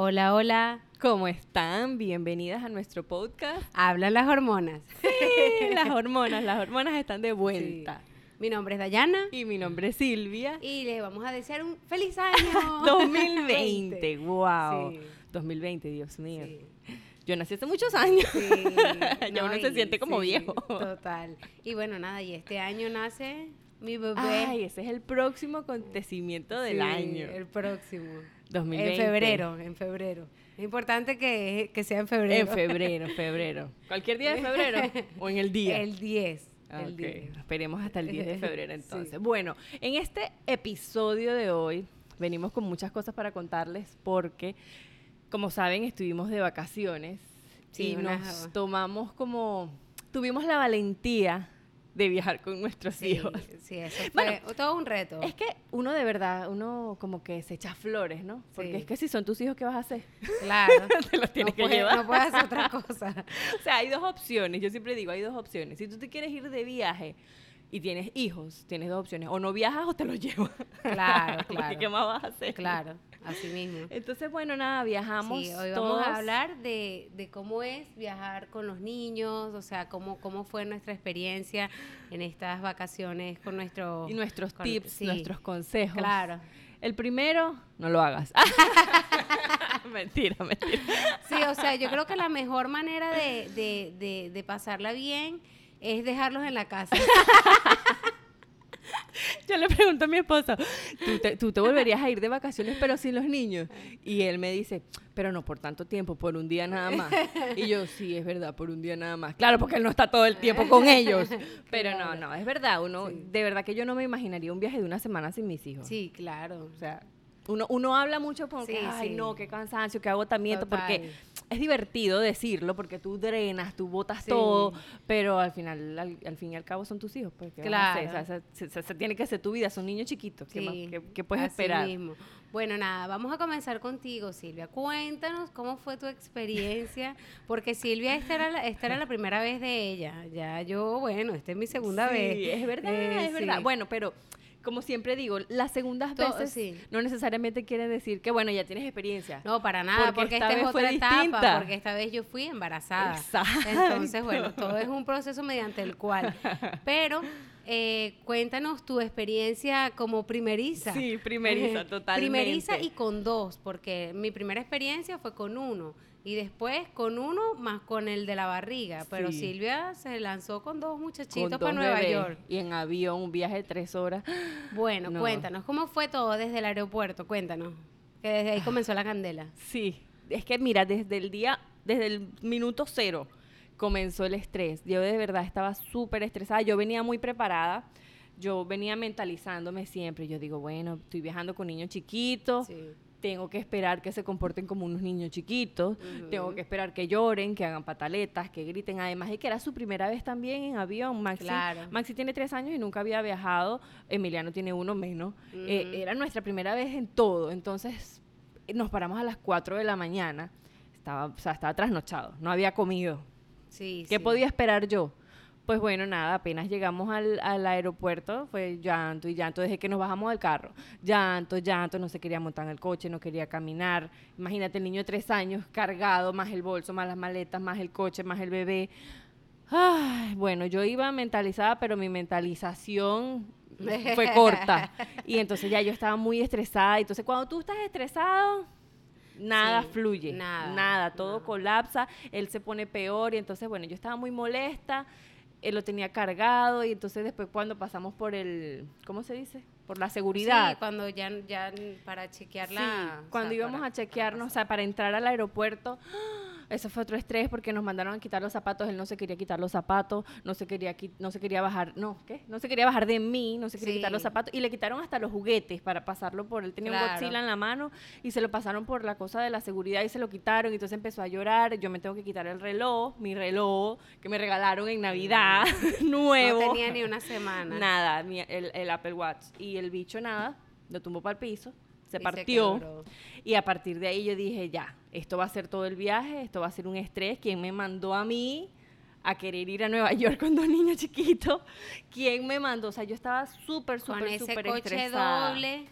Hola, hola. ¿Cómo están? Bienvenidas a nuestro podcast. Hablan las hormonas. Sí, las hormonas, las hormonas están de vuelta. Mi nombre es Dayana Y mi nombre es Silvia. y le vamos a desear un feliz año. 2020, wow. Sí. 2020, Dios mío. Sí, Yo nací hace muchos años. sí. Ya uno se siente como viejo. Total. Y bueno, nada, y este año nace mi bebé. Ay, ese es el próximo acontecimiento del año. El próximo. 2020. En febrero, en febrero. Es importante que, que sea en febrero. En febrero, febrero. ¿Cualquier día de febrero? ¿O en el día? El 10. Ah, El ok. 10. Esperemos hasta el 10 de febrero Sí. entonces. Bueno, en este episodio de hoy venimos con muchas cosas para contarles porque, como saben, estuvimos de vacaciones Sí, y nos tomamos como, tuvimos la valentía de viajar con nuestros Sí, hijos. sí, eso fue Bueno, todo un reto. Es que uno de verdad, uno como que se echa flores, ¿no? Porque Sí. es que si son tus hijos, ¿qué vas a hacer? Claro. Te los tienes no que puedes, llevar. No puedes hacer otra cosa. O sea, hay dos opciones. Yo siempre digo, hay dos opciones. Si tú te quieres ir de viaje y tienes hijos, tienes dos opciones. O no viajas o te los llevas. Claro, Porque claro. ¿Qué más vas a hacer? Claro, así mismo. Entonces, bueno, nada, viajamos Sí, hoy todos. vamos a hablar de, de cómo es viajar con los niños, o sea, cómo, cómo fue nuestra experiencia en estas vacaciones con nuestro... Y nuestros con- tips, sí, nuestros consejos. Claro. El primero, no lo hagas. mentira, mentira. Sí, o sea, yo creo que la mejor manera de, de, de pasarla bien es dejarlos en la casa. Yo le pregunto a mi esposo, ¿tú te, tú te volverías a ir de vacaciones pero sin los niños? Y él me dice, pero no por tanto tiempo, por un día nada más. Y yo, sí, es verdad, por un día nada más. Claro, porque él no está todo el tiempo con ellos. Pero no, no, es verdad, uno, Sí. de verdad que yo no me imaginaría un viaje de una semana sin mis hijos. Sí, claro. O sea, uno, uno habla mucho porque, Sí, ay, sí. no, qué cansancio, qué agotamiento, porque. Es divertido decirlo, porque tú drenas, tú botas Sí. todo, pero al final, al, al fin y al cabo son tus hijos, pues, ¿qué vas a hacer? Claro. O sea, se, se- se tiene que hacer tu vida, son niños chiquitos, ¿qué, más- Sí, qué- qué puedes así esperar? mismo. Bueno, nada, vamos a comenzar contigo, Silvia. Cuéntanos cómo fue tu experiencia, porque Silvia, esta era la, esta era la primera vez de ella. Ya yo, bueno, esta es mi segunda Sí, vez. es verdad, Eh, es verdad. sí. Bueno, pero como siempre digo, las segundas veces sí. no necesariamente quiere decir que, bueno, ya tienes experiencia. No, para nada, Porque porque, esta esta, es vez fue otra etapa, distinta. porque esta vez yo fui embarazada. Exacto. Entonces, bueno, todo es un proceso mediante el cual. Pero eh, cuéntanos tu experiencia como primeriza. Sí, primeriza, totalmente. Primeriza y con dos, porque mi primera experiencia fue con uno. Y después con uno más con el de la barriga. Pero Sí. Silvia se lanzó con dos Con muchachitos dos para Nueva bebés York. Y en avión, un viaje de tres horas. Bueno, No. cuéntanos, ¿cómo fue todo desde el aeropuerto? Cuéntanos. Que desde ahí comenzó la candela. Sí, es que mira, desde el día, desde el minuto cero comenzó el estrés. Yo de verdad estaba súper estresada. Yo venía muy preparada. Yo venía mentalizándome siempre. Yo digo, bueno, estoy viajando con niños chiquitos. Sí. Tengo que esperar que se comporten como unos niños chiquitos. Tengo que esperar que lloren, que hagan pataletas, que griten. Además de que era su primera vez también en avión. Maxi, Claro. Maxi tiene tres años y nunca había viajado. Emiliano tiene uno menos. Eh, era nuestra primera vez en todo. Entonces nos paramos a las 4 de la mañana. Estaba, o sea, estaba trasnochado. No había comido. Sí, ¿Qué sí. podía esperar yo? Pues bueno, nada, apenas llegamos al, al aeropuerto, fue llanto y llanto desde que nos bajamos del carro. Llanto, llanto, no se quería montar en el coche, no quería caminar. Imagínate el niño de tres años cargado, más el bolso, más las maletas, más el coche, más el bebé. Ay, bueno, yo iba mentalizada, pero mi mentalización fue corta. Y entonces ya yo estaba muy estresada. Entonces cuando tú estás estresado, nada Sí, fluye. nada, Nada, todo nada. colapsa, él se pone peor y entonces, bueno, yo estaba muy molesta, él lo tenía cargado y entonces después cuando pasamos por el, ¿cómo se dice? Por la seguridad. Sí, cuando ya, ya para chequear Sí, la... o cuando sea, íbamos para- a chequearnos, o sea, para entrar al aeropuerto, eso fue otro estrés porque nos mandaron a quitar los zapatos, él no se quería quitar los zapatos, no se quería no se quería bajar, no, ¿qué? No se quería bajar de mí, no se quería quitar los zapatos y le quitaron hasta los juguetes para pasarlo por él tenía un. Godzilla en la mano y se lo pasaron por la cosa de la seguridad y se lo quitaron y entonces empezó a llorar, yo me tengo que quitar el reloj, mi reloj que me regalaron en Navidad, nuevo. No tenía ni una semana. Nada, mi- el, el Apple Watch. Y el bicho nada, lo tumbó para el piso, se Y partió. y a partir de ahí yo dije, ya, esto va a ser todo el viaje, esto va a ser un estrés. ¿Quién me mandó a mí a querer ir a Nueva York con dos niños chiquitos? ¿Quién me mandó? O sea, yo estaba súper, súper, ese súper coche estresada. doble.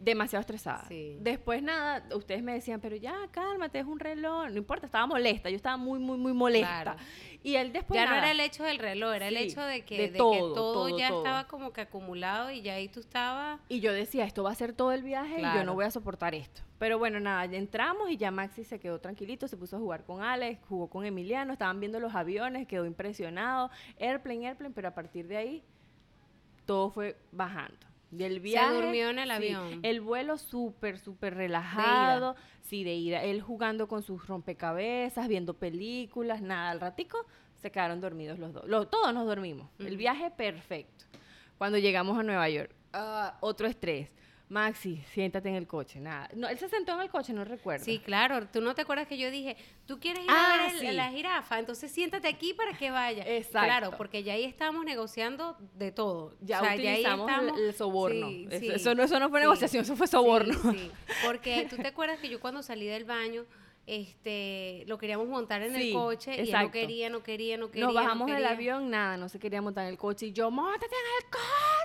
Demasiado estresada. Sí. Después nada, ustedes me decían, pero ya, cálmate, es un reloj. No importa, estaba molesta, yo estaba muy, muy, muy molesta. Claro. Y él después ya no era el hecho del reloj, era el hecho de que, de de que todo, ya todo. estaba como que acumulado y ya ahí tú estabas... Y yo decía, esto va a ser todo el viaje y yo no voy a soportar esto. Pero bueno, nada, ya entramos y ya Maxi se quedó tranquilito, se puso a jugar con Alex, jugó con Emiliano, estaban viendo los aviones, quedó impresionado, airplane, airplane, pero a partir de ahí todo fue bajando. Del viaje, durmió en el sí, avión. el vuelo súper, súper relajado. Sí, de ida. Él jugando con sus rompecabezas, viendo películas, nada. Al ratico se quedaron dormidos los dos. Todos nos dormimos. El viaje perfecto. Cuando llegamos a Nueva York, ah, otro estrés. Maxi, siéntate en el coche. Nada. No, él se sentó en el coche, no recuerdo. Sí, claro. ¿Tú no te acuerdas que yo dije, tú quieres ir Ah, a ver el- sí. la jirafa? Entonces siéntate aquí para que vaya. Exacto. Claro, porque ya ahí estábamos negociando de todo. Ya O sea, ahí utilizamos el- soborno. Sí, eso, sí, eso no, eso no fue negociación, eso fue soborno. Sí, sí. Porque tú te acuerdas que yo cuando salí del baño, este, lo queríamos montar en Sí, el coche y él no quería, no quería, no quería. Nos no bajamos del quería. avión, nada, no se quería montar en el coche y yo, montate en el coche.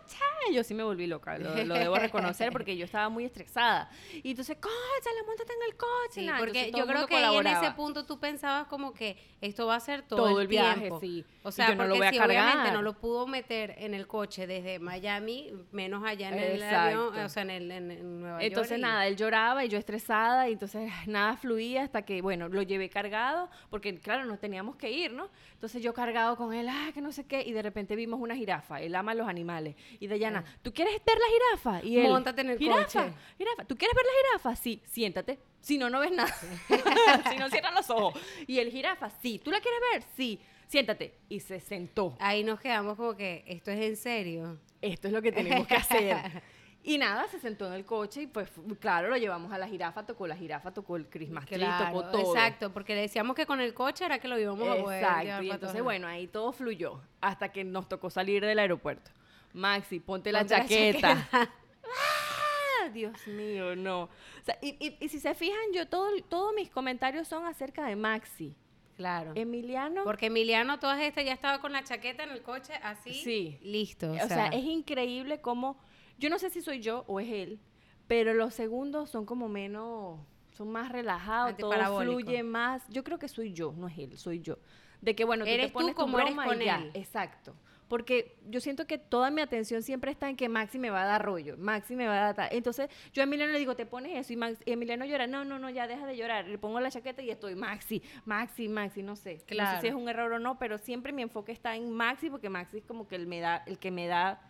Yo sí me volví loca, lo, lo debo reconocer porque yo estaba muy estresada. Y entonces, cóchale, montate en el coche. Sí, porque yo creo que ahí en ese punto tú pensabas como que esto va a ser todo, Todo el viaje, tiempo. sí. O sea, yo no lo porque voy a si obviamente cargar. no lo pudo meter en el coche desde Miami, menos allá en el Exacto. avión, o sea, en, el, en, en Nueva York. Entonces nada, él lloraba y yo estresada y entonces nada fluía hasta que, bueno, lo llevé cargado porque claro, nos teníamos que ir, ¿no? Entonces yo cargado con él, ah, que no sé qué, y de repente vimos una jirafa, él ama los animales. Y Dayana, ¿tú quieres ver la jirafa? Y él, Móntate en el jirafa, coche. jirafa, ¿tú quieres ver la jirafa? Sí, siéntate. Si no, no ves nada. si no, cierran los ojos. Y el jirafa, sí. ¿Tú la quieres ver? Sí. Siéntate. Y se sentó. Ahí nos quedamos como que, ¿esto es en serio? esto es lo que tenemos que hacer. Y nada, se sentó en el coche y pues claro, lo llevamos a la jirafa, tocó la jirafa, tocó el Christmas tree, Claro, tocó todo. exacto, porque le decíamos que con el coche era que lo íbamos a poder Exacto, y entonces bueno, ahí todo fluyó hasta que nos tocó salir del aeropuerto. Maxi, ponte la chaqueta. ¡Ah! Dios mío, no. O sea, y, y- y si se fijan, yo todo, todos mis comentarios son acerca de Maxi. Claro. Emiliano, Porque Emiliano, todas estas, ya estaba con la chaqueta en el coche, así, Sí. listo. O, o sea, es increíble cómo, yo no sé si soy yo o es él, pero los segundos son como menos, son más relajados, todo fluye más. Yo creo que soy yo, no es él, soy yo. De que bueno, tú Eres te tú pones tu como eres con y ya, él. exacto. Porque yo siento que toda mi atención siempre está en que Maxi me va a dar rollo, Maxi me va a dar. Entonces yo a Emiliano le digo, te pones eso y, Max- y Emiliano llora, no, no, no, ya deja de llorar. Le pongo la chaqueta y estoy Maxi, Maxi, Maxi, no sé. No sé si es un error o no, pero siempre mi enfoque está en Maxi porque Maxi es como que el, me da, el que me da,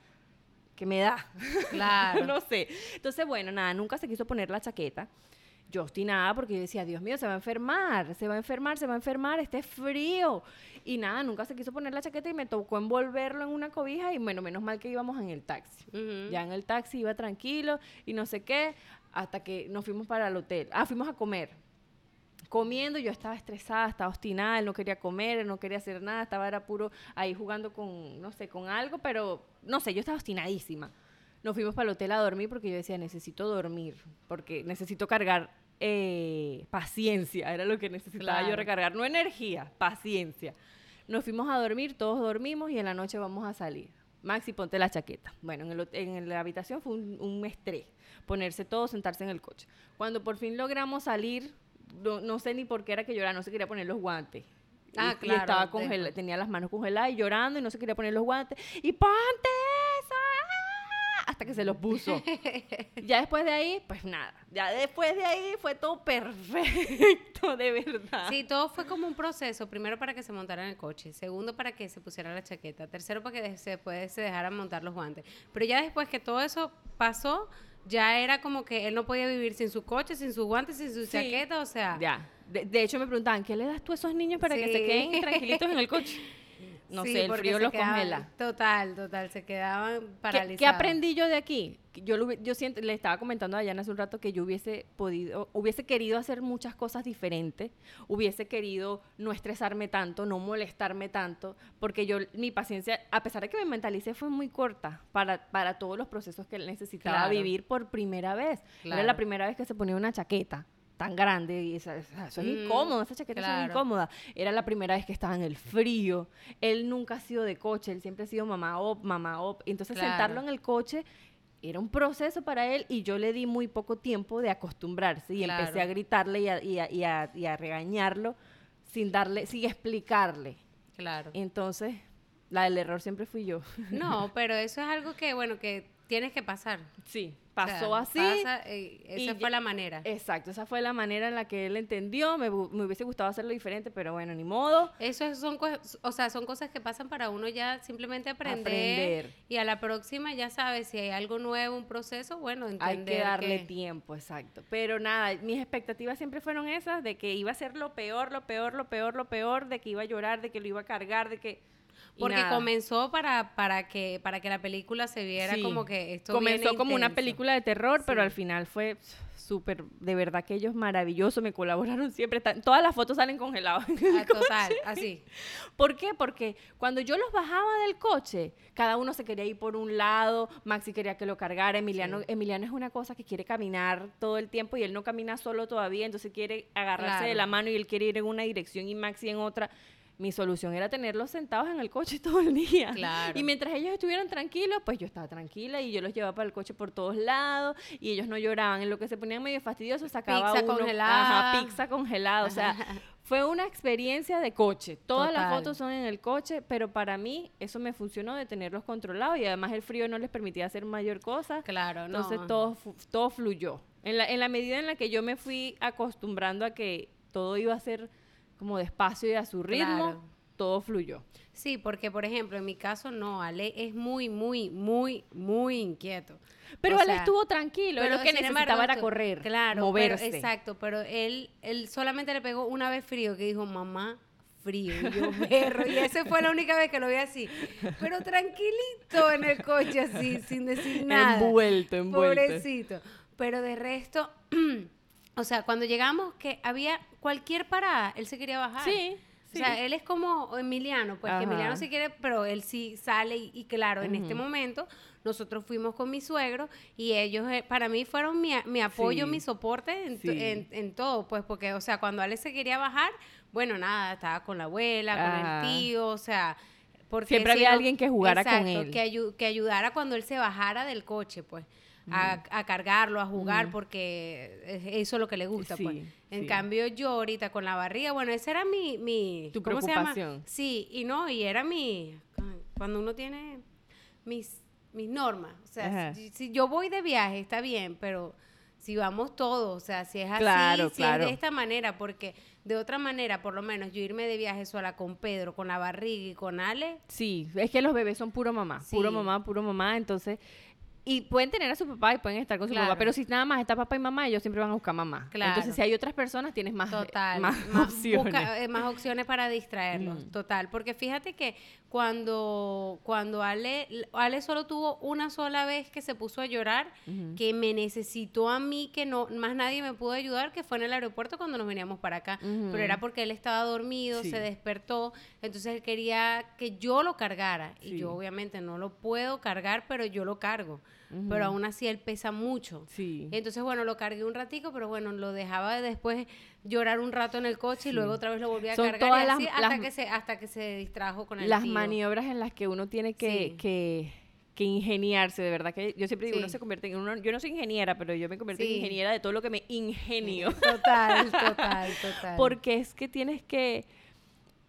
que me da. Claro. no sé. Entonces, bueno, nada, nunca se quiso poner la chaqueta. Yo obstinada porque yo decía, Dios mío, se va a enfermar, se va a enfermar, se va a enfermar, este frío. Y nada, nunca se quiso poner la chaqueta y me tocó envolverlo en una cobija y bueno, menos mal que íbamos en el taxi. Ya en el taxi iba tranquilo y no sé qué, hasta que nos fuimos para el hotel. Ah, fuimos a comer. Comiendo, yo estaba estresada, estaba obstinada, él no quería comer, él no quería hacer nada, estaba era puro ahí jugando con, no sé, con algo, pero no sé, yo estaba obstinadísima. Nos fuimos para el hotel a dormir porque yo decía, necesito dormir, porque necesito cargar eh, paciencia, era lo que necesitaba yo recargar, no energía, paciencia. Nos fuimos a dormir, todos dormimos y en la noche vamos a salir. Maxi, ponte la chaqueta. Bueno, en, el en la habitación fue un, un estrés, ponerse todo, sentarse en el coche. Cuando por fin logramos salir, no, no sé ni por qué era que lloraba, no se quería poner los guantes. Y- Ah, y, claro, estaba congela- tenía las manos congeladas y llorando y no se quería poner los guantes. Y ponte. Hasta que se los puso. ya después de ahí, pues nada. Ya después de ahí fue todo perfecto, de verdad. Sí, todo fue como un proceso. Primero para que se montara en el coche. Segundo para que se pusiera la chaqueta. Tercero para que se- después se dejaran montar los guantes. Pero ya después que todo eso pasó, ya era como que él no podía vivir sin su coche, sin sus guantes, sin su Sí. chaqueta. O sea, Ya. De, de hecho, me preguntaban, ¿qué le das tú a esos niños para que se queden tranquilitos en el coche? No sí, sé, el frío los quedaban- congela. Total, total. Se quedaban ¿Qué, paralizados. qué aprendí yo de aquí? Yo, lo yo siento, le estaba comentando a Dayana hace un rato que yo hubiese podido, hubiese querido hacer muchas cosas diferentes, hubiese querido no estresarme tanto, no molestarme tanto, porque yo, mi paciencia, a pesar de que me mentalicé, fue muy corta para, para todos los procesos que necesitaba Claro. vivir por primera vez. Era la Claro. primera vez que se ponía una chaqueta tan grande y esa- eso es Mm, incómodo, esa chaqueta es claro. incómoda. Era la primera vez que estaba en el frío. Él nunca ha sido de coche, él siempre ha sido mamá op, mamá op. Entonces Claro. sentarlo en el coche era un proceso para él y yo le di muy poco tiempo de acostumbrarse y empecé a gritarle y a, y a- y a- y a regañarlo sin darle, sin explicarle. Claro. Entonces, la del error siempre fui yo. No, pero eso es algo que, bueno, que tienes que pasar. Sí, pasó así. pasa, eh, esa ya- fue la manera. Exacto, esa fue la manera en la que él entendió. Me, hubiese gustado hacerlo diferente, pero bueno, ni modo. Eso es- son, o sea, son cosas que pasan para uno ya simplemente aprender, Aprender. y a la próxima ya sabes si hay algo nuevo, un proceso, bueno, Hay entender que darle que- tiempo, exacto. Pero nada, mis expectativas siempre fueron esas, de que iba a ser lo peor, lo peor, lo peor, lo peor, de que iba a llorar, de que lo iba a cargar, de que... Porque nada. comenzó para, para, que, para que la película se viera Sí. como que esto Comenzó viene como una película de terror, pero al final fue súper, de verdad que ellos maravillosos, me colaboraron siempre. Están- todas las fotos salen congeladas. Ah, total, así. ¿Por qué? Porque cuando yo los bajaba del coche, cada uno se quería ir por un lado, Maxi quería que lo cargara, Emiliano, Sí. Emiliano es una cosa que quiere caminar todo el tiempo y él no camina solo todavía, entonces quiere agarrarse de la mano y él quiere ir en una dirección y Maxi en otra. Mi solución era tenerlos sentados en el coche todo el día. Claro. Y mientras ellos estuvieran tranquilos, pues yo estaba tranquila y yo los llevaba para el coche por todos lados y ellos no lloraban. En lo que se ponían medio fastidiosos, sacaba Pizza uno. congelada. Ajá, pizza congelada. O sea, fue una experiencia de coche. Todas las fotos son en el coche, pero para mí eso me funcionó de tenerlos controlados y además el frío no les permitía hacer mayor cosa. Claro, no. Entonces todo, fu- todo fluyó. En la, en la medida en la que yo me fui acostumbrando a que todo iba a ser como despacio y a su ritmo, Claro. todo fluyó. Sí, porque por ejemplo, en mi caso no, Ale es muy, muy, muy, muy inquieto. Pero O sea, estuvo tranquilo, pero lo que necesitaba era correr, claro, moverse. pero- exacto, pero él, él solamente le pegó una vez frío que dijo, mamá, frío, y yo berro, y esa fue la única vez que lo vi así, pero tranquilito en el coche así, sin decir nada. Envuelto, envuelto. Pobrecito. Pero de resto, o sea, cuando llegamos que había cualquier parada, él se quería bajar. Sí, O sea, sí. él es como Emiliano, pues Ajá. que Emiliano se quiere, pero él sí sale y, y claro, en este momento nosotros fuimos con mi suegro y ellos eh, para mí fueron mi, apoyo, Sí. mi soporte en, to- Sí. en- en todo, pues porque, o sea, cuando Ale se quería bajar, bueno, nada, estaba con la abuela, con el tío, o sea... Porque Siempre si había alguien que jugara con él. Que, ayu- que ayudara cuando él se bajara del coche, pues. A, a cargarlo, a jugar, porque es- eso es lo que le gusta, pues. Sí, En sí. cambio, yo ahorita con la barriga, bueno, esa era mi... mi Tu ¿Cómo se llama? preocupación. Sí, y no, y era mi... Cuando uno tiene mis, mis normas. O sea, si, si yo voy de viaje, está bien, pero si vamos todos, o sea, si es así, Claro, si claro. es de esta manera, porque de otra manera, por lo menos, yo irme de viaje sola con Pedro, con la barriga y con Ale, Sí, es que los bebés son puro mamá, puro mamá, puro mamá, entonces... Y pueden tener a su papá y pueden estar con su Claro. papá, pero si nada más está papá y mamá, ellos siempre van a buscar mamá. Claro. Entonces, si hay otras personas, tienes más, Total. más, Más- opciones. busca, eh, más opciones para distraerlos. Mm. Total. Porque fíjate que cuando, cuando Ale, Ale solo tuvo una sola vez que se puso a llorar, que me necesitó a mí, que no más nadie me pudo ayudar, que fue en el aeropuerto cuando nos veníamos para acá. Pero era porque él estaba dormido, Sí. se despertó, entonces él quería que yo lo cargara. Y yo obviamente no lo puedo cargar, pero yo lo cargo. Pero aún así él pesa mucho. Sí. Entonces, bueno, lo cargué un ratico, pero bueno, lo dejaba después llorar un rato en el coche y luego otra vez lo volví a Son cargar y todas las- así hasta, las- que se, hasta que se distrajo con el Las tío. maniobras en las que uno tiene que, Sí. que, que ingeniarse, de verdad que yo siempre digo, Sí. uno se convierte en uno, yo no soy ingeniera, pero yo me convierto en Sí. ingeniera de todo lo que me ingenio. Total, total, total. Porque es que tienes que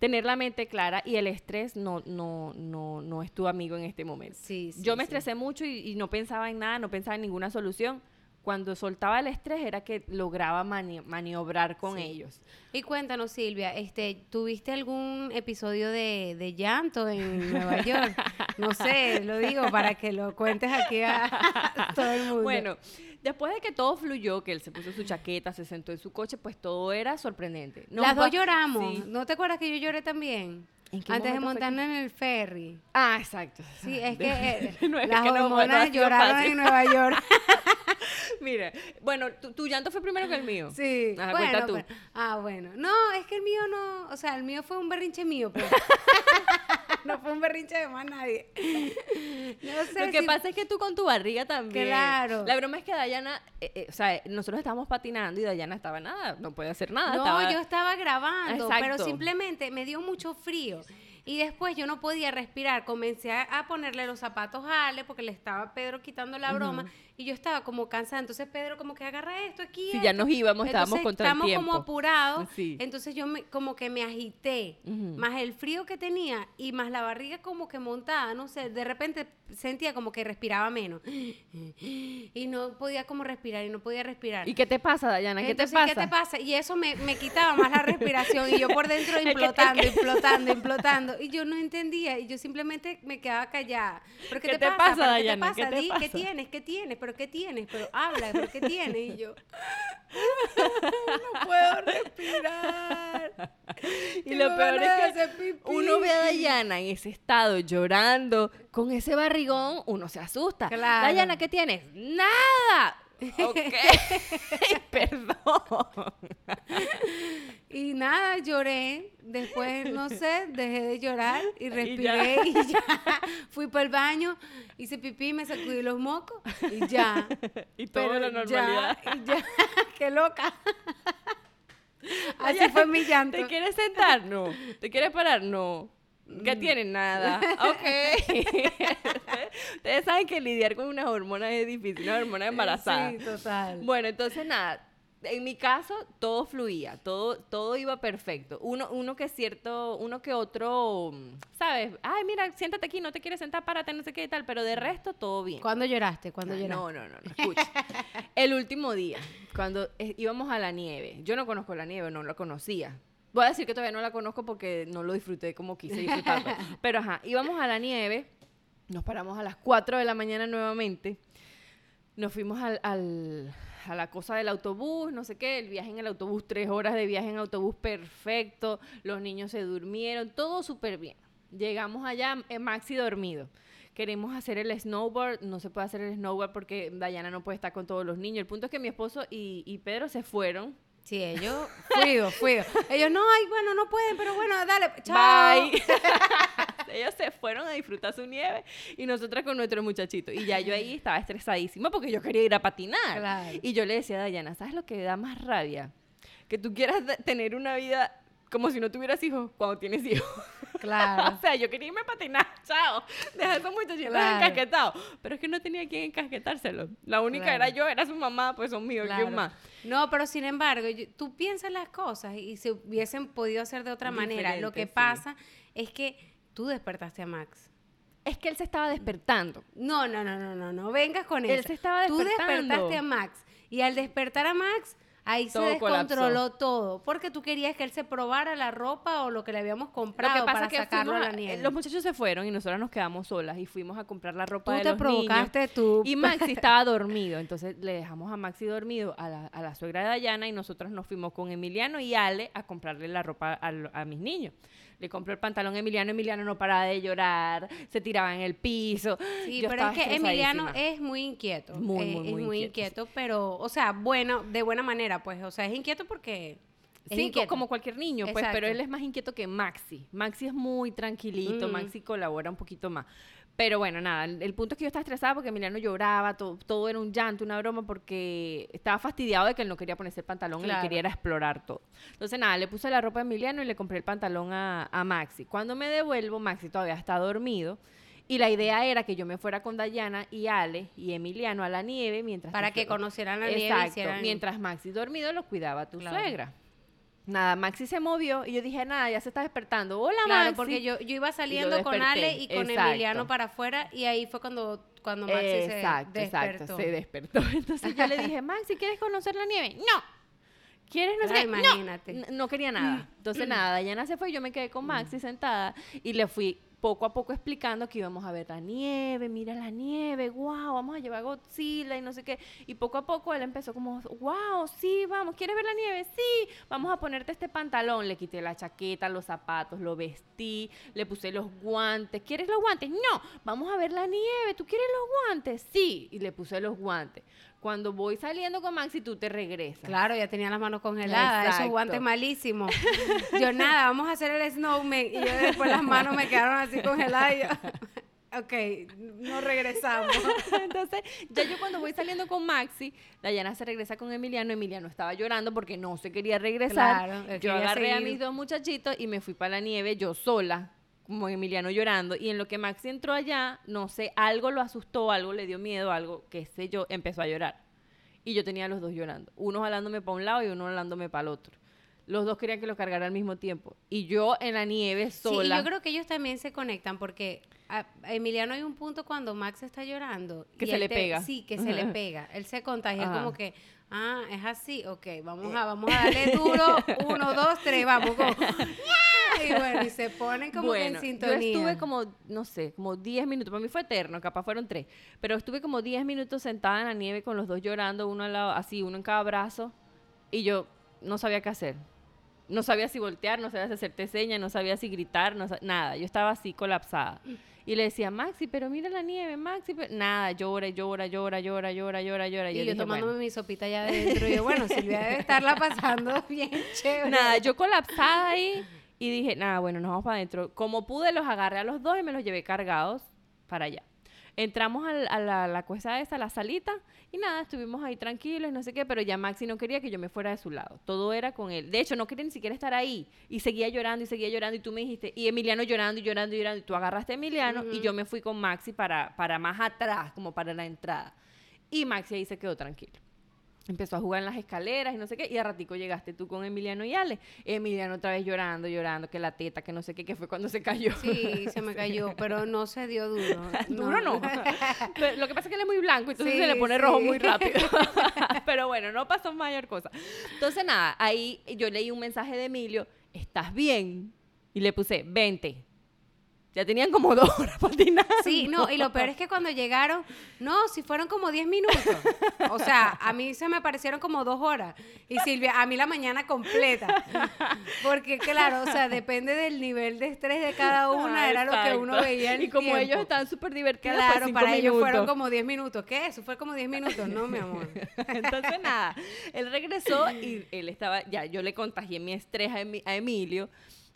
tener la mente clara y el estrés no, no, no, no es tu amigo en este momento. Sí, sí, Yo me sí. estresé mucho y, y no pensaba en nada, no pensaba en ninguna solución. Cuando soltaba el estrés era que lograba mani- maniobrar con ellos. Y cuéntanos, Silvia, este, ¿tuviste algún episodio de, de llanto en Nueva York? No sé, lo digo para que lo cuentes aquí a, a todo el mundo. Bueno, después de que todo fluyó, que él se puso su chaqueta, se sentó en su coche, pues todo era sorprendente. Nos Las dos lloramos. Sí. ¿No te acuerdas que yo lloré también? ¿En qué Antes de montarnos en el ferry. Ah, exacto. Sí, es que eh, No, es las que no, no hormonas lloraron fácil. en Nueva York. Mira, bueno, tu, tu llanto fue primero que el mío. Sí. Ajá, bueno, cuenta tú. pues, ah, bueno. No, es que el mío no, o sea, el mío fue un berrinche mío, pues. no fue un berrinche de más nadie. No sé Lo que si- pasa es que tú con tu barriga también. Claro. La broma es que Dayana, eh, eh, o sea, nosotros estábamos patinando y Dayana estaba nada, no puede hacer nada. No, estaba- yo estaba grabando, pero simplemente me dio mucho frío. Y después yo no podía respirar. Comencé a, a ponerle los zapatos a Ale porque le estaba Pedro quitando la broma y yo estaba como cansada. Entonces Pedro como que agarra esto aquí. Sí, ya nos íbamos, estábamos Entonces, contra el estamos tiempo. como apurados. Sí. Entonces yo me, como que me agité. Más el frío que tenía y más la barriga como que montada. No sé, de repente sentía como que respiraba menos. Y no podía como respirar y no podía respirar. ¿Y qué te pasa, Dayana? ¿Qué Entonces, te pasa? ¿qué te pasa? Y eso me, me quitaba más la respiración y yo por dentro implotando, implotando, implotando. Y yo no entendía y yo simplemente me quedaba callada. ¿Pero qué, ¿Qué te, te pasa? pasa, ¿Pero Dayana? ¿Qué ¿Qué te te pasa? ¿Qué pasa? tienes? ¿Qué tienes? ¿Pero qué tienes? ¿Pero habla? ¿Pero qué tienes? Y yo no puedo respirar. Y lo peor es que uno ve a Dayana en ese estado llorando con ese barrigón, uno se asusta. Claro. Dayana, ¿qué tienes? Nada. Ok. Perdón. Y nada, lloré. Después, no sé, dejé de llorar y respiré y ya. Fui para el baño, hice pipí, me sacudí los mocos y ya. Y todo Pero la normalidad. Ya, y ya. Qué loca. Así fue mi llanto. ¿Te quieres sentar? No. ¿Te quieres parar? No. ¿Qué tienes? Nada. Ok. Ustedes saben que lidiar con unas hormonas es difícil, una hormona embarazada. Sí, total. Bueno, entonces nada. En mi caso, todo fluía, todo, todo iba perfecto. Uno, uno que es cierto, uno que otro, mm, ¿sabes? Ay, mira, siéntate aquí, no te quieres sentar, párate, no sé qué y tal, pero de resto todo bien. ¿Cuándo lloraste? ¿Cuándo lloraste? No, no, no, no, escucha. El último día, cuando eh, íbamos a la nieve, yo no conozco la nieve, no la conocía. Voy a decir que todavía no la conozco porque no lo disfruté como quise disfrutarlo. Pero ajá, íbamos a la nieve, nos paramos a las 4 de la mañana nuevamente, nos fuimos al, al- a la cosa del autobús, no sé qué, el viaje en el autobús, tres horas de viaje en autobús perfecto, los niños se durmieron, todo súper bien. Llegamos allá, eh, Maxi dormido. Queremos hacer el snowboard, no se puede hacer el snowboard porque Dayana no puede estar con todos los niños. El punto es que mi esposo y, y Pedro se fueron. Sí, ellos, fluido, fluido. Ellos, no, ay, bueno, no pueden, pero bueno, dale, chao. Bye. Ellos se fueron a disfrutar su nieve y nosotras con nuestro muchachito. Y ya yo ahí estaba estresadísima porque yo quería ir a patinar. Claro. Y yo le decía a Dayana, ¿sabes lo que da más rabia? Que tú quieras tener una vida como si no tuvieras hijos cuando tienes hijos. Claro. o sea, yo quería irme a patinar, chao. Deja a esos muchachitos Claro. encasquetados. Pero es que no tenía quien encasquetárselo. La única Claro. era yo, era su mamá, pues son míos. ¿quién más? No, pero sin embargo, yo- tú piensas las cosas y se hubiesen podido hacer de otra manera. Lo que sí. pasa es que tú despertaste a Max. Es que él se estaba despertando. No, no, no, no, no, no vengas con eso. Él se estaba Tú despertando. despertaste a Max y al despertar a Max, ahí Todo se descontroló colapsó. todo, porque tú querías que él se probara la ropa o lo que le habíamos Lo comprado que pasa para es que sacarlo a la nieve. los muchachos se fueron y nosotras nos quedamos solas y fuimos a comprar la ropa tú de te los provocaste niños. tú. Y Maxi estaba dormido, entonces le dejamos a Maxi dormido a la, a la suegra de Dayana y nosotros nos fuimos con Emiliano y Ale a comprarle la ropa a, a mis niños. Le compró el pantalón a Emiliano, Emiliano no paraba de llorar, se tiraba en el piso. Sí, Yo pero es que Emiliano es muy inquieto. Muy, eh, muy, es muy muy inquieto, pero, o sea, bueno, de buena manera, pues. O sea, es inquieto porque. Es Sí, inquieto. como cualquier niño, pues, Exacto. pero él es más inquieto que Maxi. Maxi es muy tranquilito, Mm. Maxi colabora un poquito más. Pero bueno, nada, el, el punto es que yo estaba estresada porque Emiliano lloraba, todo, todo era un llanto, una broma, porque estaba fastidiado de que él no quería ponerse el pantalón y Claro. él quería era explorar todo. Entonces, nada, le puse la ropa a Emiliano y le compré el pantalón a, a Maxi. Cuando me devuelvo, Maxi todavía está dormido. Y la idea era que yo me fuera con Dayana y Ale y Emiliano a la nieve mientras... Para que conocieran la nieve y Exacto, mientras Maxi dormido lo cuidaba tu Claro. suegra. Nada, Maxi se movió y yo dije, nada, ya se está despertando. Hola, Claro, Maxi. porque yo, yo iba saliendo con Ale y con exacto. Emiliano para afuera y ahí fue cuando, cuando Maxi exacto, se despertó. exacto, se despertó. Entonces yo le dije, Maxi, ¿quieres conocer la nieve? No. ¿Quieres no sé qué? No. imagínate. N- No quería nada. Entonces nada, Dayana se fue, yo me quedé con Maxi sentada y le fui poco a poco explicando que íbamos a ver la nieve, mira la nieve, wow, vamos a llevar Godzilla y no sé qué. Y poco a poco él empezó como, wow, sí, vamos, ¿quieres ver la nieve? Sí, vamos a ponerte este pantalón. Le quité la chaqueta, los zapatos, lo vestí, le puse los guantes. ¿Quieres los guantes? No, vamos a ver la nieve. ¿Tú quieres los guantes? Sí, y le puse los guantes. Cuando voy saliendo con Maxi, tú te regresas. Claro, ya tenía las manos congeladas, esos Exacto. guantes malísimos. Yo nada, vamos a hacer el snowman. Y yo después las manos me quedaron así congeladas y yo, ok, no regresamos. Entonces, ya yo cuando voy saliendo con Maxi, Dayana se regresa con Emiliano. Emiliano estaba llorando porque no se quería regresar. Claro, yo agarré a seguir. mis dos muchachitos y me fui para la nieve yo sola. Como Emiliano llorando. Y en lo que Maxi entró allá, no sé, algo lo asustó, algo le dio miedo, algo, qué sé yo, empezó a llorar. Y yo tenía a los dos llorando. Uno jalándome para un lado y uno jalándome para el otro. Los dos querían que lo cargara al mismo tiempo. Y yo en la nieve Sí, sola. y yo creo que ellos también se conectan porque a, Emiliano hay un punto cuando Max está llorando. Que y se le te- pega. Sí, que se le pega. Él se contagia. Es Ajá. como que, ah, es así, ok, vamos a, vamos a darle duro. Uno, dos, tres, vamos. Como, y bueno, y se ponen como que en Bueno, sintonía. Yo estuve como, no sé, como 10 minutos. Para mí fue eterno, capaz fueron 3. Pero estuve como 10 minutos sentada en la nieve con los dos llorando, uno al lado, así, uno en cada brazo. Y yo no sabía qué hacer. No sabía si voltear, no sabía si hacerte señas, no sabía si gritar, no nada. Yo estaba así colapsada. Y le decía, Maxi, pero mira la nieve, Maxi. pero-". Nada, llora, llora, llora, llora, llora, llora, llora. Y yo yo, dije, tomándome bueno. mi sopita allá adentro. Y yo, bueno, Silvia debe estarla pasando bien chévere. Nada, yo colapsada ahí y dije, nada, bueno, nos vamos para adentro. Como pude, los agarré a los dos y me los llevé cargados para allá. Entramos al- a la, la cosa esa, a la salita, y nada, estuvimos ahí tranquilos, no sé qué, pero ya Maxi no quería que yo me fuera de su lado. Todo era con él. De hecho, no quería ni siquiera estar ahí. Y seguía llorando y seguía llorando, y tú me dijiste, y Emiliano llorando y llorando y llorando, y tú agarraste a Emiliano, y yo me fui con Maxi para, para más atrás, como para la entrada. Y Maxi ahí se quedó tranquilo empezó a jugar en las escaleras y no sé qué, y a ratico llegaste tú con Emiliano y Ale. Emiliano otra vez llorando, llorando, que la teta, que no sé qué, que fue cuando se cayó. Sí, se me cayó, pero no se dio duro. Duro no. Lo que pasa es que él es muy blanco, entonces Sí, se le pone rojo muy rápido. Pero bueno, no pasó mayor cosa. Entonces nada, ahí yo leí un mensaje de Emilio, ¿estás bien? Y le puse, 20. Ya tenían como dos horas patinando. Sí, no, y lo peor es que cuando llegaron, no, si fueron como 10 minutos. O sea, a mí se me parecieron como dos horas. Y Silvia, a mí la mañana completa. Porque claro, o sea, depende del nivel de estrés de cada una, Ah, era lo que uno veía en Y como ellos estaban súper divertidos, Claro, pues, cinco para ellos fueron como 10 minutos. ¿Qué? Eso fue como 10 minutos. No, mi amor. Entonces, nada, él regresó y él estaba, ya yo le contagié mi estrés a Emilio.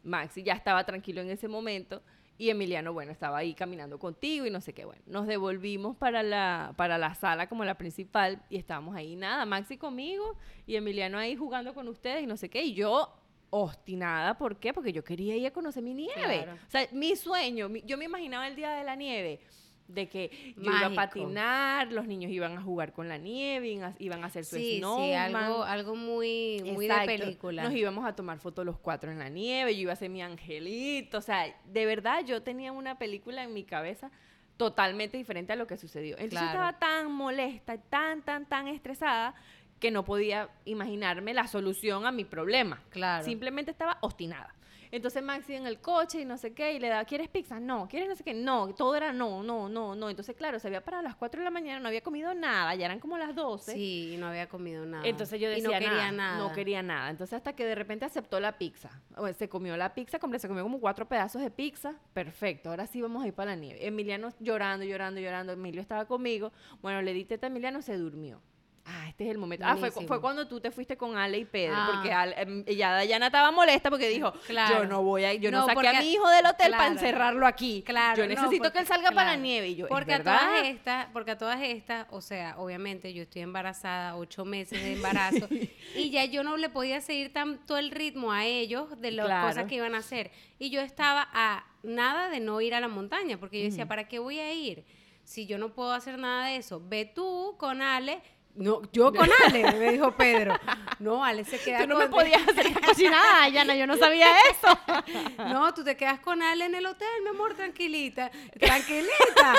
Maxi ya estaba tranquilo en ese momento. Y Emiliano, bueno, estaba ahí caminando contigo y no sé qué. Bueno, nos devolvimos para la, para la sala como la principal y estábamos ahí, nada, Maxi conmigo y Emiliano ahí jugando con ustedes y no sé qué. Y yo, obstinada, ¿por qué? Porque yo quería ir a conocer mi nieve. Claro. O sea, mi sueño, mi- yo me imaginaba el día de la nieve. De que yo iba a patinar, los niños iban a jugar con la nieve, iban a, hacer su Sí, sí, algo, algo muy, muy de película. Nos íbamos a tomar fotos los cuatro en la nieve, yo iba a ser mi angelito, o sea, de verdad yo tenía una película en mi cabeza totalmente diferente a lo que sucedió. Entonces Claro. estaba tan molesta, tan, tan, tan estresada que no podía imaginarme la solución a mi problema. Claro. Simplemente estaba obstinada. Entonces Maxi en el coche y no sé qué, y le daba, ¿quieres pizza? No, ¿quieres no sé qué? No, todo era no, no, no, no. Entonces, claro, se había parado a las 4 de la mañana, no había comido nada, ya eran como las 12. Sí, no había comido nada. Entonces yo Y decía no quería nada, nada. No quería nada. Entonces hasta que de repente aceptó la pizza. Bueno, se comió la pizza completa, se comió como cuatro pedazos de pizza. Perfecto, ahora sí vamos a ir para la nieve. Emiliano llorando, llorando, llorando. Emilio estaba conmigo. Bueno, le di teta a Emiliano, se durmió. Ah, este es el momento. Ah, fue, fue cuando tú te fuiste con Ale y Pedro, Ah. porque Ale- em, ya Dayana estaba molesta porque dijo, Claro. yo no voy a, yo no, No, saqué a mi hijo del hotel para encerrarlo aquí. Claro, yo no, necesito porque- que él salga para la nieve. Y yo, ¿es porque a todas estas, porque a todas estas, o sea, obviamente yo estoy embarazada, ocho meses de embarazo, y ya yo no le podía seguir tanto el ritmo a ellos de las cosas que iban a hacer. Y yo estaba a nada de no ir a la montaña, porque yo decía, ¿para qué voy a ir? Si yo no puedo hacer nada de eso, ve tú con Ale. No, yo con Ale, me dijo Pedro. No, Ale se queda Tú no con me podías hacer cocinada, Dayana, yo no sabía eso. No, tú te quedas con Ale en el hotel, mi amor, tranquilita. Tranquilita.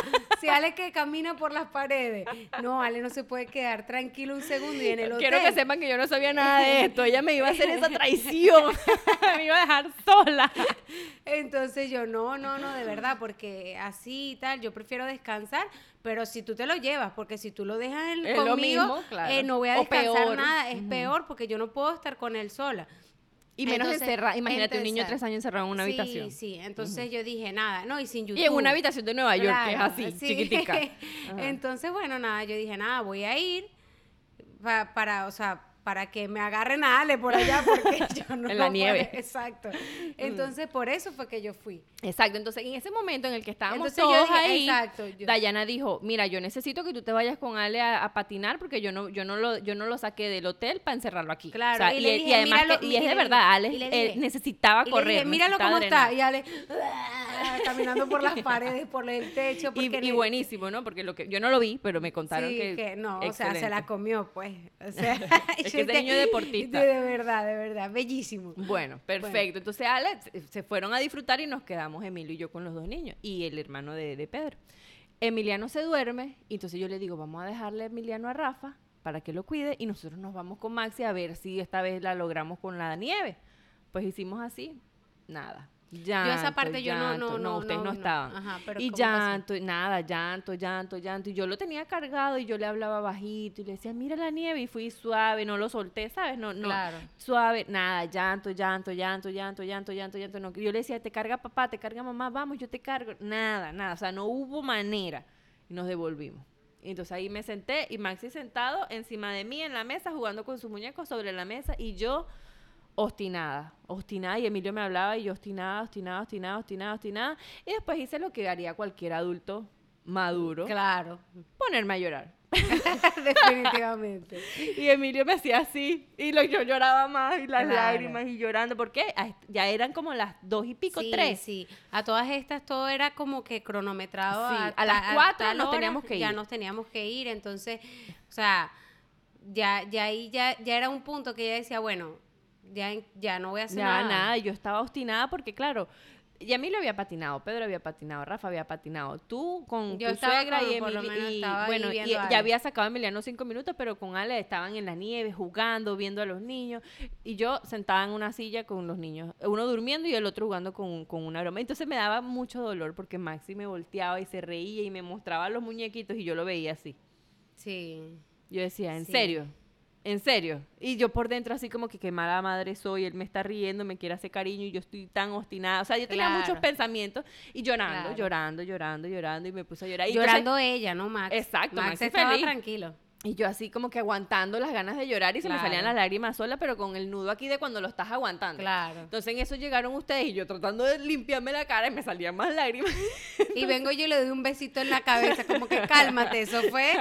Ale que camina por las paredes. No, Ale no se puede quedar tranquilo un segundo y en el hotel. Quiero que sepan que yo no sabía nada de esto. Ella me iba a hacer esa traición. me iba a dejar sola. Entonces yo, no, no, no, de verdad, porque así y tal, yo prefiero descansar, pero si tú te lo llevas, porque si tú lo dejas en- Es lo conmigo, mismo, claro. eh, no voy a descansar nada, es peor porque yo no puedo estar con él sola. Y menos encerrada. Imagínate un niño de tres años encerrado en una sí, habitación. Sí, entonces yo dije, nada, no, y sin YouTube. Y en una habitación de Nueva York, que es así, sí. chiquitica. Entonces, bueno, nada, yo dije, nada, voy a ir pa- para, o sea, para que me agarren a Ale por allá, porque yo no En la puedo- nieve. Exacto. Entonces, por eso fue que yo fui. Exacto, entonces en ese momento en el que estábamos Entonces yo todos dije, ahí, exacto, yo- Dayana dijo, mira, yo necesito que tú te vayas con Ale a, a patinar porque yo no, yo no lo, yo no lo saqué del hotel para encerrarlo aquí. Claro, O sea, y y, le y además míralo, que- y es de le verdad, Ale le dije, necesitaba le correr. dije, míralo necesitaba cómo está. drenar". Y Ale, caminando por las paredes, por el techo. Y, y le- buenísimo, ¿no? Porque lo que yo no lo vi, pero me contaron Sí, que, que, no, o sea, se la comió, pues. O sea, Es yo que te- niño deportista. De, de verdad, de verdad, bellísimo. Bueno, perfecto. Entonces, Alex, se fueron a disfrutar y nos quedamos Emilio y yo con los dos niños y el hermano de, de Pedro. Emiliano se duerme y entonces yo le digo, vamos a dejarle a Emiliano a Rafa para que lo cuide y nosotros nos vamos con Maxi a ver si esta vez la logramos con la nieve. Pues hicimos así, nada. Llanto, yo esa parte yo no, llanto. no, no. ustedes no, estaban. Ajá, pero y ¿cómo pasó? llanto, y nada, llanto, llanto, llanto. Y yo lo tenía cargado y yo le hablaba bajito y le decía, mira la nieve. Y fui suave, no lo solté, ¿sabes? No, no, Claro. suave, nada, llanto, llanto, llanto, llanto, llanto, llanto, llanto. No. Yo le decía, te carga papá, te carga mamá, vamos, yo te cargo. Nada, nada, o sea, no hubo manera. Y nos devolvimos. Y entonces ahí me senté y Maxi sentado encima de mí en la mesa jugando con sus muñecos sobre la mesa y yo obstinada, obstinada y Emilio me hablaba y yo obstinada, obstinada, obstinada, obstinada, obstinada. Y después hice lo que haría cualquier adulto maduro, Claro, ponerme a llorar. definitivamente. Y Emilio me hacía así, y lo, yo lloraba más, y las Claro. lágrimas, y llorando, porque a- ya eran como las dos y pico, sí, tres. Sí, a todas estas todo era como que cronometrado. Sí, a, a las cuatro tal nos hora teníamos que Ya ir. nos teníamos que ir, entonces, o sea, ya, ya ahí ya, ya era un punto que ella decía, bueno, ya, ya no voy a hacer Ya, nada. nada, y yo estaba obstinada porque, claro, y a mí lo había patinado, Pedro había patinado, Rafa había patinado, tú con Yo tu estaba suegra con- y por lo Emili- menos y, estaba ahí bueno, y ya había sacado a Emiliano cinco minutos, pero con Ale estaban en la nieve jugando, viendo a los niños, y yo sentada en una silla con los niños, uno durmiendo y el otro jugando con, con una broma. Entonces me daba mucho dolor porque Maxi me volteaba y se reía y me mostraba los muñequitos y yo lo veía así. Sí. Yo decía, ¿en Sí. serio? ¿En serio? Y yo por dentro así como que qué mala madre soy, él me está riendo, me quiere hacer cariño y yo estoy tan obstinada. O sea, yo tenía Claro. muchos pensamientos y llorando, Claro. llorando, llorando, llorando y me puse a llorar. Y Llorando ella, ¿no, Max? Exacto, Max Maxi estaba feliz. tranquilo. Y yo así como que aguantando las ganas de llorar y se me salían las lágrimas sola, pero con el nudo aquí de cuando lo estás aguantando. Claro. Entonces en eso llegaron ustedes y yo tratando de limpiarme la cara y me salían más lágrimas. Y vengo yo y le doy un besito en la cabeza, como que cálmate, eso fue,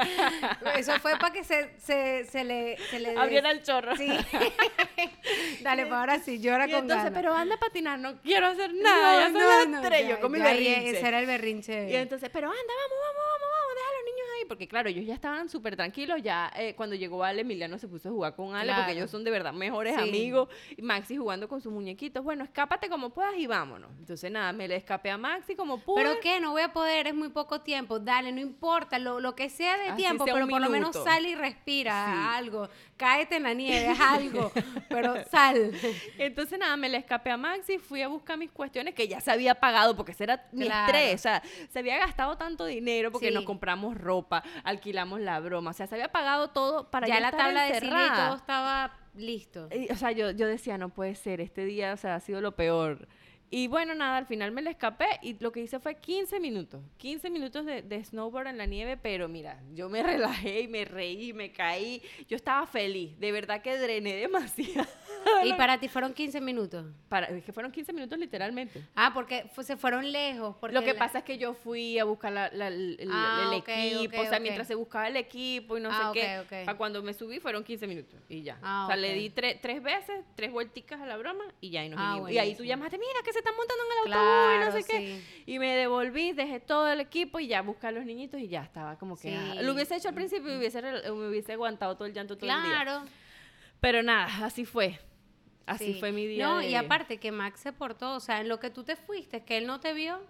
eso fue para que se, se, se le, se le Abriera el chorro. Sí. Dale, para ahora sí, llora Y con entonces, ganas. pero anda a patinar, no quiero hacer nada, ya son las tres, yo con mi ya, ya, berrinche. Ese era el berrinche. Y entonces, pero anda, vamos, deja a los niños ahí. Porque claro, ellos ya estaban súper tranquilos. Ya eh, cuando llegó Ale, Emiliano se puso a jugar con Ale porque ellos son de verdad mejores Sí. amigos. Y Maxi jugando con sus muñequitos. Bueno, escápate como puedas y vámonos. Entonces, nada, me le escapé a Maxi como pude. ¿Pero qué? No voy a poder, es muy poco tiempo. Dale, no importa, lo, lo que sea de Así tiempo, sea pero por lo menos minuto. sal y respira Sí. algo. Cáete en la nieve, haz algo, pero sal. Entonces, nada, me le escapé a Maxi, fui a buscar mis cuestiones que ya se había pagado porque ese era mi Claro. estrés. O sea, se había gastado tanto dinero porque Sí. nos compramos ropa, alquilamos la broma. O sea, se había pagado todo para ya la estar tabla de cine y encerrada. todo estaba listo. Y, o sea, yo, yo decía, no puede ser, este día, o sea, ha sido lo peor. Y bueno, nada, al final me le escapé y lo que hice fue 15 minutos. 15 minutos de, de snowboard en la nieve, pero mira, yo me relajé y me reí, me caí. Yo estaba feliz, de verdad que drené demasiado. Y para ti fueron 15 minutos. Para, es que fueron 15 minutos literalmente. Ah, porque se fueron lejos. Porque Lo que la- pasa es que yo fui a buscar la- la- el, Ah, el equipo, o sea, mientras se buscaba el equipo y no Ah, sé qué. Para cuando me subí fueron 15 minutos y ya. Ah, o sea, le di tre- tres veces, tres vuelticas a la broma y ya y nos Ah, vinimos. Y ahí tú llamaste, mira que se están montando en el autobús Claro, y no sé qué. Y me devolví, dejé todo el equipo y ya buscar a los niñitos y ya estaba como que... Sí. Lo hubiese hecho al principio y hubiese, me hubiese aguantado todo el llanto todo el día. Claro. Pero nada, así fue. Así sí. fue mi día. No, de- y aparte que Max se portó, o sea, en lo que tú te fuiste, que él no te vio,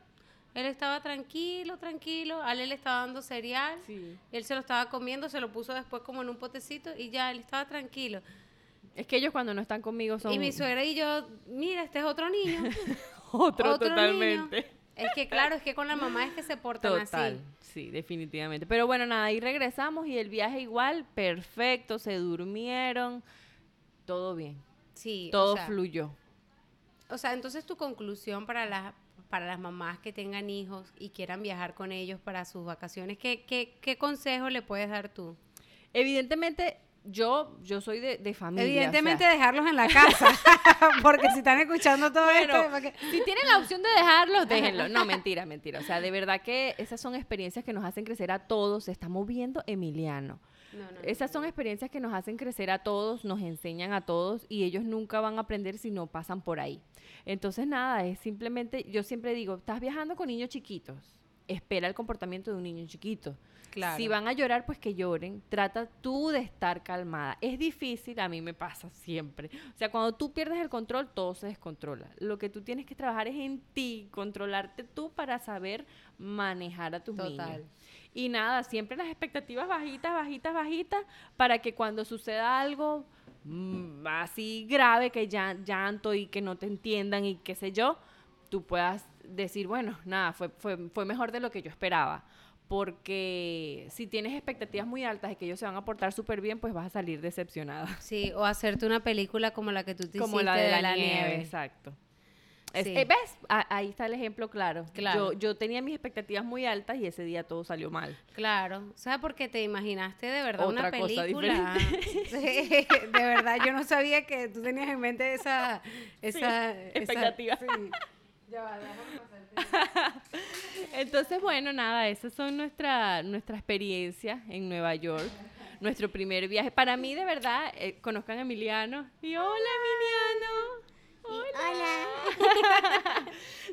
él estaba tranquilo, tranquilo, a él le estaba dando cereal, Sí. él se lo estaba comiendo, se lo puso después como en un potecito y ya, él estaba tranquilo. Es que ellos cuando no están conmigo son Y mi suegra y yo, mira, este es otro niño. otro, otro totalmente. niño. Es que claro, es que con la mamá es que se portan Total, así. sí, definitivamente. Pero bueno, nada, ahí regresamos y el viaje igual, perfecto, se durmieron, todo bien, Sí, todo o sea, fluyó. O sea, entonces tu conclusión para las para las mamás que tengan hijos y quieran viajar con ellos para sus vacaciones, ¿qué, qué, qué consejo le puedes dar tú? Evidentemente, yo, yo soy de, de familia. o sea, Evidentemente dejarlos en la casa, porque si están escuchando todo Bueno, esto, si tienen la opción de dejarlos, déjenlo. No, mentira, mentira. O sea, de verdad que esas son experiencias que nos hacen crecer a todos. Se está moviendo Emiliano. No, no, no, Esas son experiencias que nos hacen crecer a todos, nos enseñan a todos y ellos nunca van a aprender si no pasan por ahí. Entonces, nada, es simplemente, yo siempre digo, estás viajando con niños chiquitos, espera el comportamiento de un niño chiquito. Claro. Si van a llorar, pues que lloren. Trata tú de estar calmada. Es difícil, a mí me pasa siempre. O sea, cuando tú pierdes el control, todo se descontrola. Lo que tú tienes que trabajar es en ti, controlarte tú para saber manejar a tus Total. niños. Y nada, siempre las expectativas bajitas, bajitas, bajitas, para que cuando suceda algo mm, así grave, que ya llanto y que no te entiendan y qué sé yo, tú puedas decir, bueno, nada, fue, fue, fue mejor de lo que yo esperaba. Porque si tienes expectativas muy altas de que ellos se van a portar súper bien, pues vas a salir decepcionada. Sí, o hacerte una película como la que tú te Como hiciste la de la, nieve. Exacto. Es- eh, ¿Ves? A- ahí está el ejemplo claro. Claro. Yo, yo tenía mis expectativas muy altas y ese día todo salió mal. Claro, o sea, porque te imaginaste de verdad Otra una cosa película. Sí, de verdad, yo no sabía que tú tenías en mente esa, esa, expectativa. sí. Ya va, pasarte. Entonces, bueno, nada, esas son nuestra, nuestra experiencia en Nueva York. Nuestro primer viaje. Para mí, de verdad, eh, conozcan a Emiliano. Y hola, Emiliano. Hola.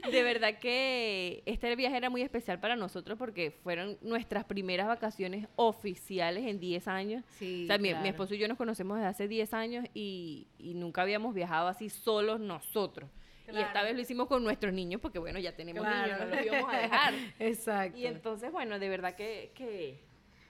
de verdad que este viaje era muy especial para nosotros porque fueron nuestras primeras vacaciones oficiales en 10 años. Sí, O sea, mi, mi esposo y yo nos conocemos desde hace 10 años y, y nunca habíamos viajado así solos nosotros. Y esta vez lo hicimos con nuestros niños porque, bueno, ya tenemos Claro. niños, no los íbamos a dejar. Exacto. Y entonces, bueno, de verdad que, que,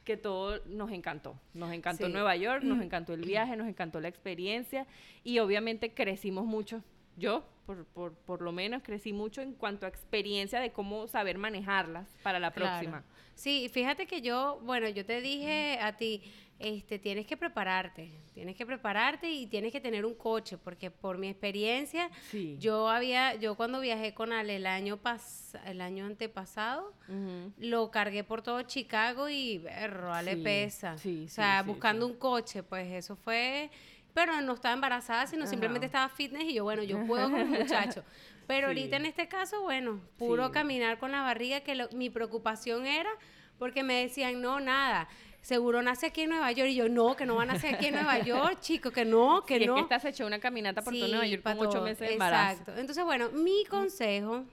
que todo nos encantó. Nos encantó Sí. Nueva York, nos encantó el viaje, nos encantó la experiencia y obviamente crecimos mucho. Yo, por, por, por lo menos, crecí mucho en cuanto a experiencia de cómo saber manejarlas para la Claro. próxima. Sí, fíjate que yo, bueno, yo te dije a ti, este, tienes que prepararte, tienes que prepararte y tienes que tener un coche, porque por mi experiencia, Sí. yo había, yo cuando viajé con Ale el año pas, el año antepasado, lo cargué por todo Chicago y berro, Ale Sí, pesa. sí, o sea, buscando un coche, pues eso fue, pero no estaba embarazada, sino simplemente estaba fitness y yo, bueno, yo puedo con un muchacho. Pero Sí. ahorita en este caso, bueno, puro Sí. caminar con la barriga, que lo- mi preocupación era porque me decían, no, nada, seguro nace aquí en Nueva York. Y yo, no, que no va a nacer aquí en Nueva York, chico, que no, que Sí, no. es que estás hecho una caminata por todo Nueva York con ocho meses de embarazo. Exacto. Entonces, bueno, mi consejo,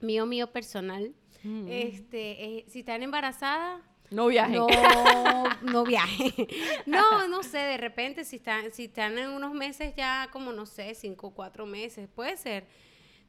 mío, mío personal, Ujú. este, eh, si están embarazadas, No viajen. no, no viaje. No, no sé, de repente si están, si están en unos meses ya como, no sé, cinco o cuatro meses, puede ser.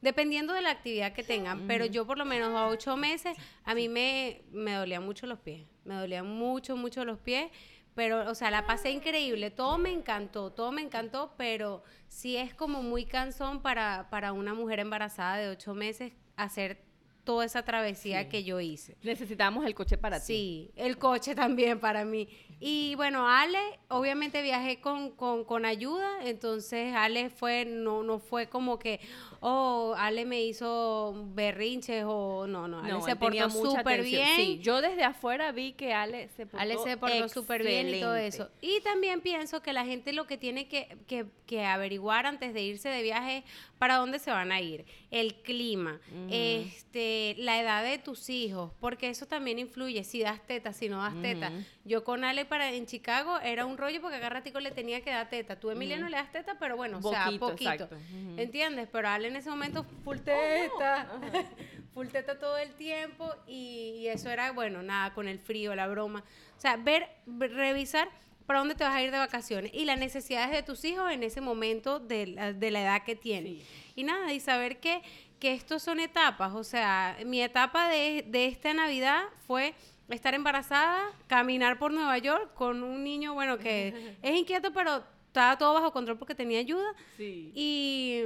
Dependiendo de la actividad que tengan, pero yo por lo menos a ocho meses, a mí me, me dolían mucho los pies, me dolían mucho, mucho los pies, pero, o sea, la pasé increíble, todo me encantó, todo me encantó, pero sí es como muy cansón para, para una mujer embarazada de ocho meses hacer toda esa travesía Sí. que yo hice. Necesitamos el coche para ti. Sí, el coche también para mí. Y bueno, Ale, obviamente viajé con, con, con ayuda, entonces Ale fue, no, no fue como que, oh, Ale me hizo berrinches o no, no, Ale No, se portó súper bien. Sí, yo desde afuera vi que Ale se portó Ale se portó súper bien y todo eso. Y también pienso que la gente lo que tiene que, que- que averiguar antes de irse de viaje para dónde se van a ir, el clima, este, la edad de tus hijos, porque eso también influye, si das teta, si no das teta. Yo con Ale para en Chicago era un rollo porque a ratico le tenía que dar teta. Tú, Emiliano, le das teta, pero bueno, o sea, Poquito, exacto. ¿Entiendes? Pero Ale en ese momento full teta, full teta todo el tiempo y, y eso era, bueno, nada, con el frío, la broma. O sea, ver- revisar para dónde te vas a ir de vacaciones y las necesidades de tus hijos en ese momento de la, de la edad que tienen. Sí. Y nada, y saber que, que estos son etapas. O sea, mi etapa de, de esta Navidad fue estar embarazada, caminar por Nueva York con un niño, bueno, que es inquieto, pero estaba todo bajo control porque tenía ayuda. Sí. Y,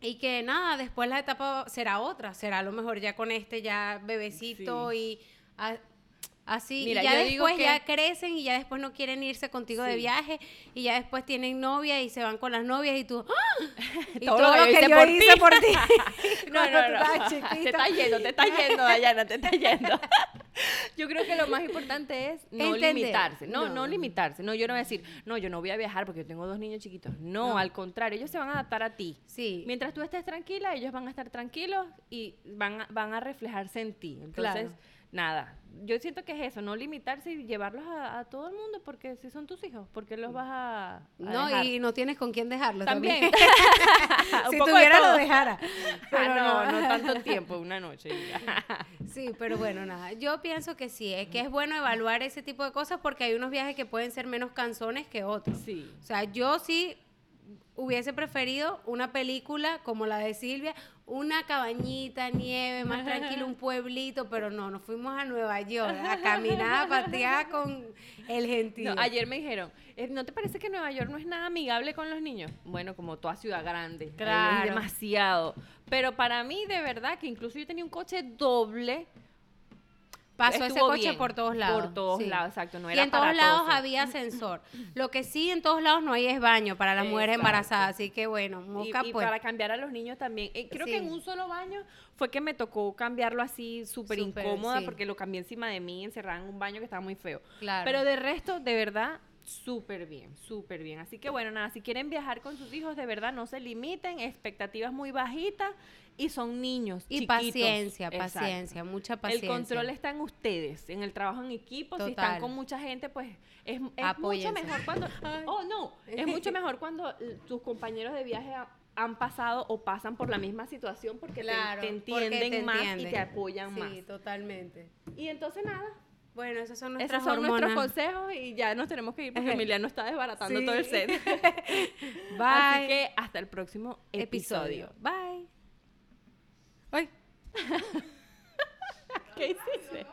y que nada, después la etapa será otra, será a lo mejor ya con este ya bebecito Sí. y a- así. Mira, y ya después que- ya crecen y ya después no quieren irse contigo de viaje y ya después tienen novia y se van con las novias y tú... ¡ah! Y Todo todo, lo que lo que yo yo hice por por ti. No, no, no. Te chiquita. está yendo, te está yendo, Dayana, te está yendo. Yo creo que lo más importante es no Entender. limitarse. No, no, No. limitarse. No, yo no voy a decir, no, yo no voy a viajar porque yo tengo dos niños chiquitos. No, No. al contrario, ellos se van a adaptar a ti. Sí. Mientras tú estés tranquila, ellos van a estar tranquilos y van a, van a reflejarse en ti. Entonces, Claro. Nada. Yo siento que es eso, no limitarse y llevarlos a, a todo el mundo, porque si son tus hijos, porque los vas a, a No, dejar? y no tienes con quién dejarlo también. si de tuviera lo dejara. Pero Ah, no, no tanto tiempo, una noche. Sí, pero bueno, nada. Yo pienso que sí, es que es bueno evaluar ese tipo de cosas porque hay unos viajes que pueden ser menos canzones que otros. Sí. O sea, yo sí hubiese preferido una película como la de Silvia, una cabañita, nieve, más tranquilo, un pueblito, pero no, nos fuimos a Nueva York a caminar, a patear con el gentío. No, ayer me dijeron, eh, ¿no te parece que Nueva York no es nada amigable con los niños? Bueno, como toda ciudad grande. ahí Claro. Es demasiado. Pero para mí, de verdad, que incluso yo tenía un coche doble. Pasó ese coche bien. por todos lados. Por todos sí. lados, exacto. No y era en todos lados había ascensor. Lo que sí en todos lados no hay es baño para las mujeres embarazadas. Así que bueno, Y, moca y pues. para cambiar a los niños también. Eh, creo que en un solo baño fue que me tocó cambiarlo así súper Súper, incómoda sí. porque lo cambié encima de mí, encerrada en un baño que estaba muy feo. Claro. Pero de resto, de verdad, súper bien, súper bien. Así que bueno, nada, si quieren viajar con sus hijos, de verdad, no se limiten, expectativas muy bajitas y son niños. y chiquitos. paciencia, Exacto. paciencia, mucha paciencia. El control está en ustedes, en el trabajo en equipo. Si están con mucha gente, pues es, es mucho mejor cuando. Oh, no. Es mucho mejor cuando tus compañeros de viaje ha- han pasado o pasan por la misma situación porque te- Claro, te, porque entienden te más y te apoyan sí, más. totalmente. Y entonces nada. Bueno, esos son nuestras Esos son hormonas. nuestros consejos y ya nos tenemos que ir porque Emiliano está desbaratando Sí. todo el set. Bye. Así que hasta el próximo episodio. Bye. Ay. ¿Qué hiciste?